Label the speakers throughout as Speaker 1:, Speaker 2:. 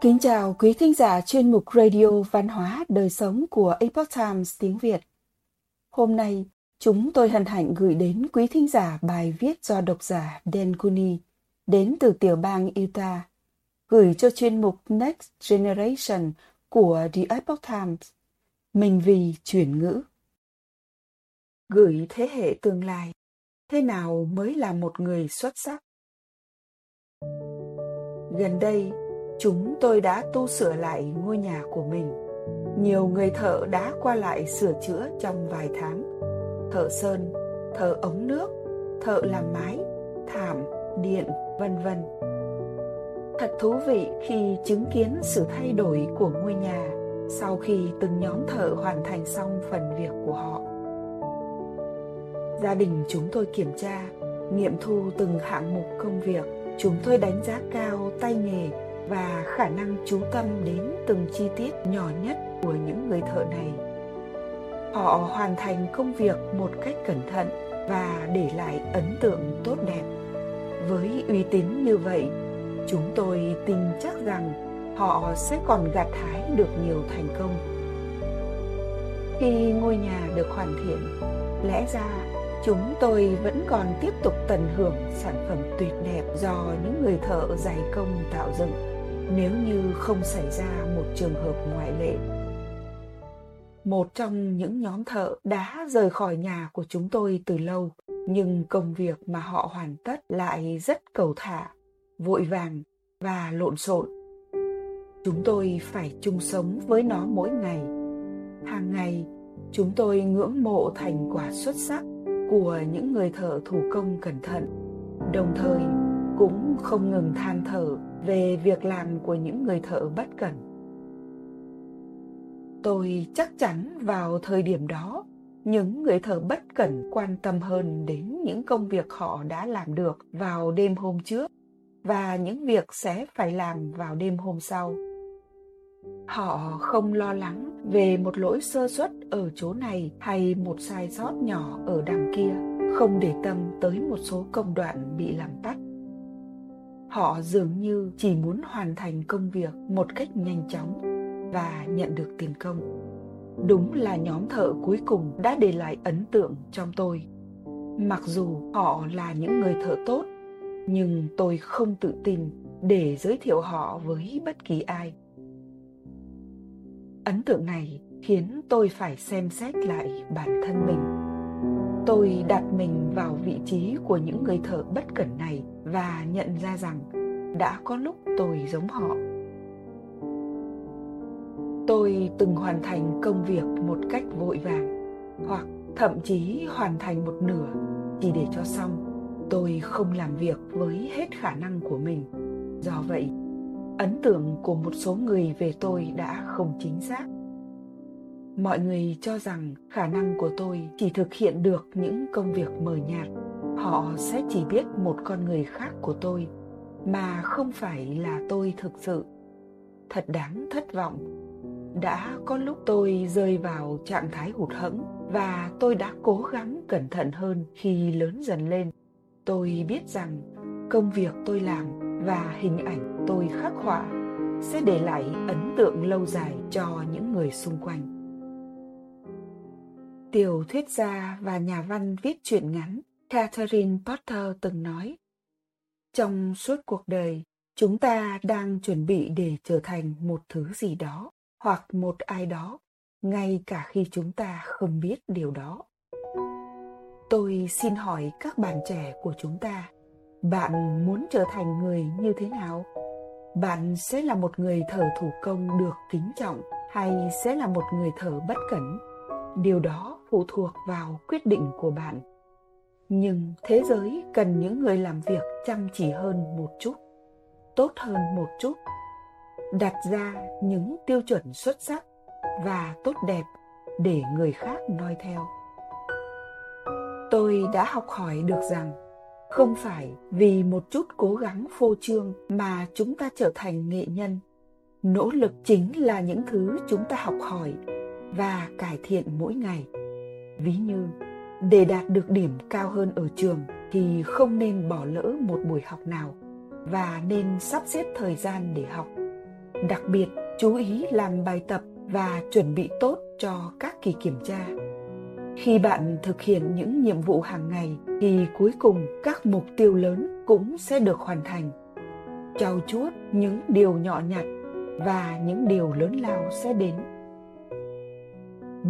Speaker 1: Kính chào quý thính giả chuyên mục Radio Văn hóa Đời Sống của Epoch Times tiếng Việt. Hôm nay, chúng tôi hân hạnh gửi đến quý thính giả bài viết do độc giả Dan Cooney đến từ tiểu bang Utah, gửi cho chuyên mục Next Generation của The Epoch Times. Mình vì chuyển ngữ. Gửi thế hệ tương lai, thế nào mới là một người xuất sắc? Gần đây, chúng tôi đã tu sửa lại ngôi nhà của mình. Nhiều người thợ đã qua lại sửa chữa trong vài tháng. Thợ sơn, thợ ống nước, thợ làm mái, thảm, điện, vân vân. Thật thú vị khi chứng kiến sự thay đổi của ngôi nhà sau khi từng nhóm thợ hoàn thành xong phần việc của họ. Gia đình chúng tôi kiểm tra, nghiệm thu từng hạng mục công việc. Chúng tôi đánh giá cao tay nghề và khả năng chú tâm đến từng chi tiết nhỏ nhất của những người thợ này. Họ hoàn thành công việc một cách cẩn thận và để lại ấn tượng tốt đẹp. Với uy tín như vậy, chúng tôi tin chắc rằng họ sẽ còn gặt hái được nhiều thành công. Khi ngôi nhà được hoàn thiện, lẽ ra chúng tôi vẫn còn tiếp tục tận hưởng sản phẩm tuyệt đẹp do những người thợ dày công tạo dựng nếu như không xảy ra một trường hợp ngoại lệ. Một trong những nhóm thợ đã rời khỏi nhà của chúng tôi từ lâu, nhưng công việc mà họ hoàn tất lại rất cầu thả, vội vàng và lộn xộn. Chúng tôi phải chung sống với nó mỗi ngày. Hàng ngày, chúng tôi ngưỡng mộ thành quả xuất sắc của những người thợ thủ công cẩn thận, đồng thời cũng không ngừng than thở về việc làm của những người thợ bất cẩn. Tôi chắc chắn vào thời điểm đó, những người thợ bất cẩn quan tâm hơn đến những công việc họ đã làm được vào đêm hôm trước và những việc sẽ phải làm vào đêm hôm sau. Họ không lo lắng về một lỗi sơ suất ở chỗ này hay một sai sót nhỏ ở đằng kia, không để tâm tới một số công đoạn bị làm tắt họ dường như chỉ muốn hoàn thành công việc một cách nhanh chóng và nhận được tiền công. Đúng là nhóm thợ cuối cùng đã để lại ấn tượng trong tôi. Mặc dù họ là những người thợ tốt, nhưng tôi không tự tin để giới thiệu họ với bất kỳ ai. Ấn tượng này khiến tôi phải xem xét lại bản thân mình tôi đặt mình vào vị trí của những người thợ bất cẩn này và nhận ra rằng đã có lúc tôi giống họ. Tôi từng hoàn thành công việc một cách vội vàng, hoặc thậm chí hoàn thành một nửa, chỉ để cho xong. Tôi không làm việc với hết khả năng của mình. Do vậy, ấn tượng của một số người về tôi đã không chính xác mọi người cho rằng khả năng của tôi chỉ thực hiện được những công việc mờ nhạt. Họ sẽ chỉ biết một con người khác của tôi, mà không phải là tôi thực sự. Thật đáng thất vọng. Đã có lúc tôi rơi vào trạng thái hụt hẫng, và tôi đã cố gắng cẩn thận hơn khi lớn dần lên. Tôi biết rằng công việc tôi làm và hình ảnh tôi khắc họa sẽ để lại ấn tượng lâu dài cho những người xung quanh tiểu thuyết gia và nhà văn viết truyện ngắn, catherine potter từng nói, trong suốt cuộc đời, chúng ta đang chuẩn bị để trở thành một thứ gì đó, hoặc một ai đó, ngay cả khi chúng ta không biết điều đó. Tôi xin hỏi các bạn trẻ của chúng ta, bạn muốn trở thành người như thế nào? Bạn sẽ là một người thợ thủ công được kính trọng hay sẽ là một người thợ bất cẩn? Điều đó phụ thuộc vào quyết định của bạn. Nhưng thế giới cần những người làm việc chăm chỉ hơn một chút, tốt hơn một chút, đặt ra những tiêu chuẩn xuất sắc và tốt đẹp để người khác noi theo. Tôi đã học hỏi được rằng không phải vì một chút cố gắng phô trương mà chúng ta trở thành nghệ nhân. Nỗ lực chính là những thứ chúng ta học hỏi và cải thiện mỗi ngày ví như, để đạt được điểm cao hơn ở trường thì không nên bỏ lỡ một buổi học nào và nên sắp xếp thời gian để học. Đặc biệt, chú ý làm bài tập và chuẩn bị tốt cho các kỳ kiểm tra. Khi bạn thực hiện những nhiệm vụ hàng ngày thì cuối cùng các mục tiêu lớn cũng sẽ được hoàn thành. Trau chuốt những điều nhỏ nhặt và những điều lớn lao sẽ đến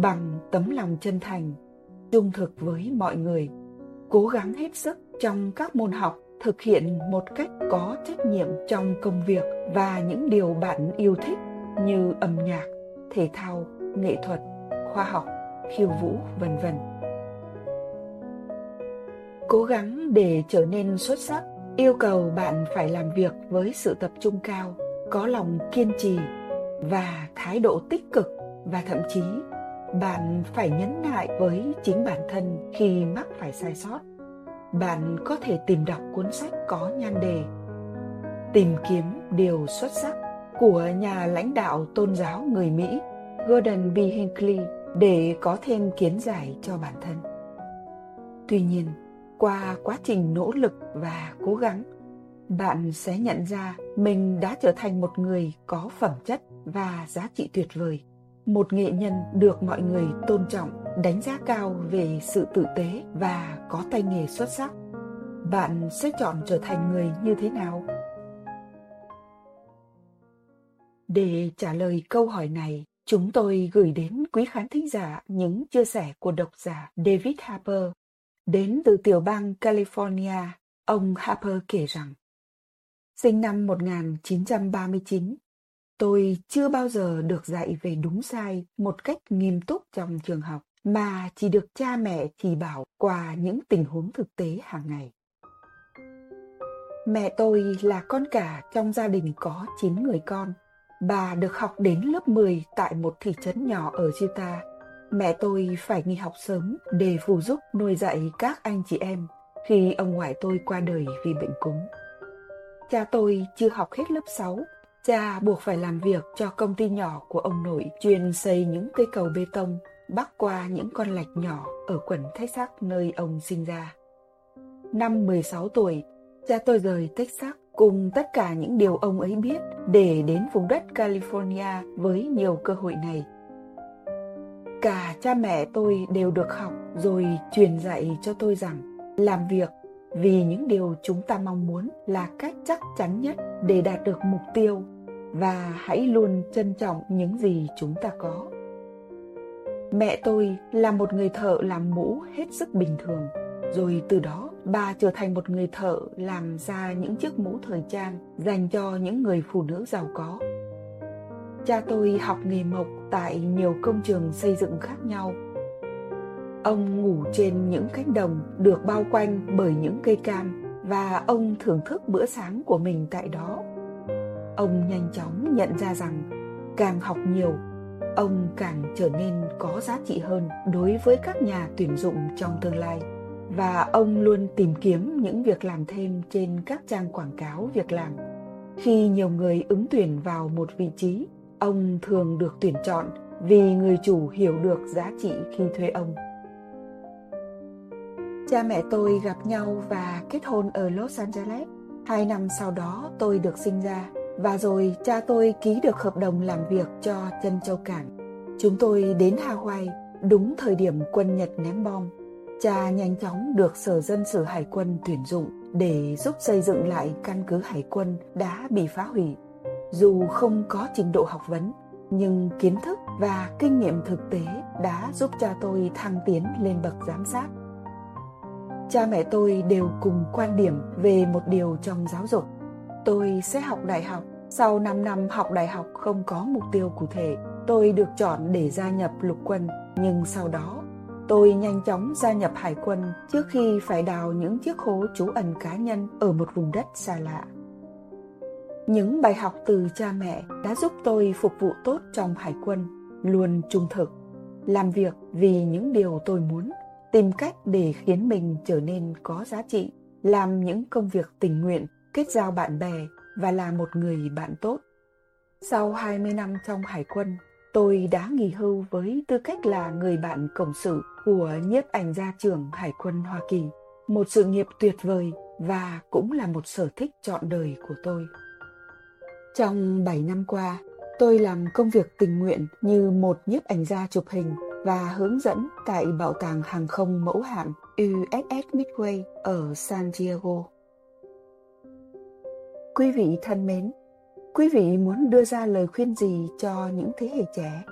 Speaker 1: bằng tấm lòng chân thành, trung thực với mọi người, cố gắng hết sức trong các môn học, thực hiện một cách có trách nhiệm trong công việc và những điều bạn yêu thích như âm nhạc, thể thao, nghệ thuật, khoa học, khiêu vũ, vân vân. Cố gắng để trở nên xuất sắc, yêu cầu bạn phải làm việc với sự tập trung cao, có lòng kiên trì và thái độ tích cực và thậm chí bạn phải nhấn lại với chính bản thân khi mắc phải sai sót. Bạn có thể tìm đọc cuốn sách có nhan đề, tìm kiếm điều xuất sắc của nhà lãnh đạo tôn giáo người mỹ gordon b. Hinckley để có thêm kiến giải cho bản thân. Tuy nhiên, qua quá trình nỗ lực và cố gắng, bạn sẽ nhận ra mình đã trở thành một người có phẩm chất và giá trị tuyệt vời một nghệ nhân được mọi người tôn trọng, đánh giá cao về sự tử tế và có tay nghề xuất sắc. Bạn sẽ chọn trở thành người như thế nào? Để trả lời câu hỏi này, chúng tôi gửi đến quý khán thính giả những chia sẻ của độc giả david harper. Đến từ tiểu bang california, ông harper kể rằng, sinh năm 1939 tôi chưa bao giờ được dạy về đúng sai một cách nghiêm túc trong trường học, mà chỉ được cha mẹ chỉ bảo qua những tình huống thực tế hàng ngày. Mẹ tôi là con cả trong gia đình có 9 người con. Bà được học đến lớp 10 tại một thị trấn nhỏ ở Utah. Mẹ tôi phải nghỉ học sớm để phụ giúp nuôi dạy các anh chị em khi ông ngoại tôi qua đời vì bệnh cúm. Cha tôi chưa học hết lớp 6 Cha buộc phải làm việc cho công ty nhỏ của ông nội chuyên xây những cây cầu bê tông bắc qua những con lạch nhỏ ở quận Texas nơi ông sinh ra. Năm 16 tuổi, cha tôi rời Texas cùng tất cả những điều ông ấy biết để đến vùng đất California với nhiều cơ hội này. Cả cha mẹ tôi đều được học rồi truyền dạy cho tôi rằng làm việc vì những điều chúng ta mong muốn là cách chắc chắn nhất để đạt được mục tiêu và hãy luôn trân trọng những gì chúng ta có. Mẹ tôi là một người thợ làm mũ hết sức bình thường. Rồi từ đó, bà trở thành một người thợ làm ra những chiếc mũ thời trang dành cho những người phụ nữ giàu có. Cha tôi học nghề mộc tại nhiều công trường xây dựng khác nhau. Ông ngủ trên những cánh đồng được bao quanh bởi những cây cam và ông thưởng thức bữa sáng của mình tại đó ông nhanh chóng nhận ra rằng càng học nhiều, ông càng trở nên có giá trị hơn đối với các nhà tuyển dụng trong tương lai. Và ông luôn tìm kiếm những việc làm thêm trên các trang quảng cáo việc làm. Khi nhiều người ứng tuyển vào một vị trí, ông thường được tuyển chọn vì người chủ hiểu được giá trị khi thuê ông. Cha mẹ tôi gặp nhau và kết hôn ở los angeles. Hai năm sau đó tôi được sinh ra và rồi cha tôi ký được hợp đồng làm việc cho chân châu cảng. Chúng tôi đến Hawaii đúng thời điểm quân Nhật ném bom. Cha nhanh chóng được Sở Dân sự Hải quân tuyển dụng để giúp xây dựng lại căn cứ hải quân đã bị phá hủy. Dù không có trình độ học vấn, nhưng kiến thức và kinh nghiệm thực tế đã giúp cha tôi thăng tiến lên bậc giám sát. Cha mẹ tôi đều cùng quan điểm về một điều trong giáo dục tôi sẽ học đại học. Sau 5 năm học đại học không có mục tiêu cụ thể, tôi được chọn để gia nhập lục quân, nhưng sau đó tôi nhanh chóng gia nhập hải quân trước khi phải đào những chiếc hố trú ẩn cá nhân ở một vùng đất xa lạ. Những bài học từ cha mẹ đã giúp tôi phục vụ tốt trong hải quân, luôn trung thực, làm việc vì những điều tôi muốn, tìm cách để khiến mình trở nên có giá trị, làm những công việc tình nguyện kết giao bạn bè và là một người bạn tốt. Sau 20 năm trong hải quân, tôi đã nghỉ hưu với tư cách là người bạn cộng sự của nhiếp ảnh gia trưởng Hải quân Hoa Kỳ, một sự nghiệp tuyệt vời và cũng là một sở thích trọn đời của tôi. Trong 7 năm qua, tôi làm công việc tình nguyện như một nhiếp ảnh gia chụp hình và hướng dẫn tại Bảo tàng Hàng không mẫu hạm USS Midway ở San Diego. Quý vị thân mến, quý vị muốn đưa ra lời khuyên gì cho những thế hệ trẻ?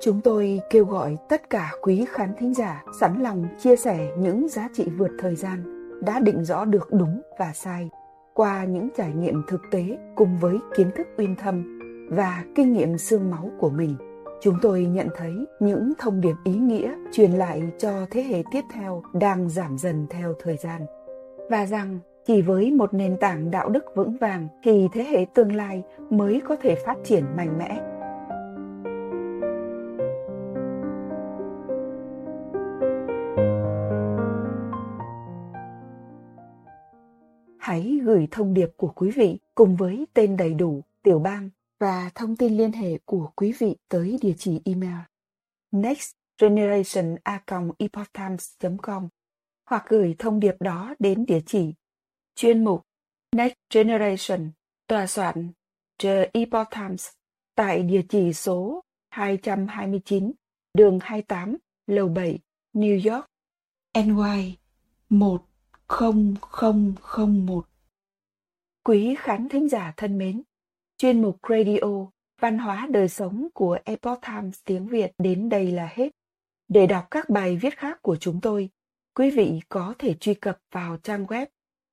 Speaker 1: Chúng tôi kêu gọi tất cả quý khán thính giả sẵn lòng chia sẻ những giá trị vượt thời gian đã định rõ được đúng và sai qua những trải nghiệm thực tế cùng với kiến thức uyên thâm và kinh nghiệm xương máu của mình chúng tôi nhận thấy những thông điệp ý nghĩa truyền lại cho thế hệ tiếp theo đang giảm dần theo thời gian và rằng chỉ với một nền tảng đạo đức vững vàng thì thế hệ tương lai mới có thể phát triển mạnh mẽ. Hãy gửi thông điệp của quý vị cùng với tên đầy đủ, tiểu bang và thông tin liên hệ của quý vị tới địa chỉ email nextgeneration.com hoặc gửi thông điệp đó đến địa chỉ chuyên mục Next Generation, tòa soạn The Epoch Times tại địa chỉ số 229 đường 28 lầu 7 New York NY 10001 Quý khán thính giả thân mến, chuyên mục Radio Văn hóa đời sống của Epoch Times tiếng Việt đến đây là hết. Để đọc các bài viết khác của chúng tôi, quý vị có thể truy cập vào trang web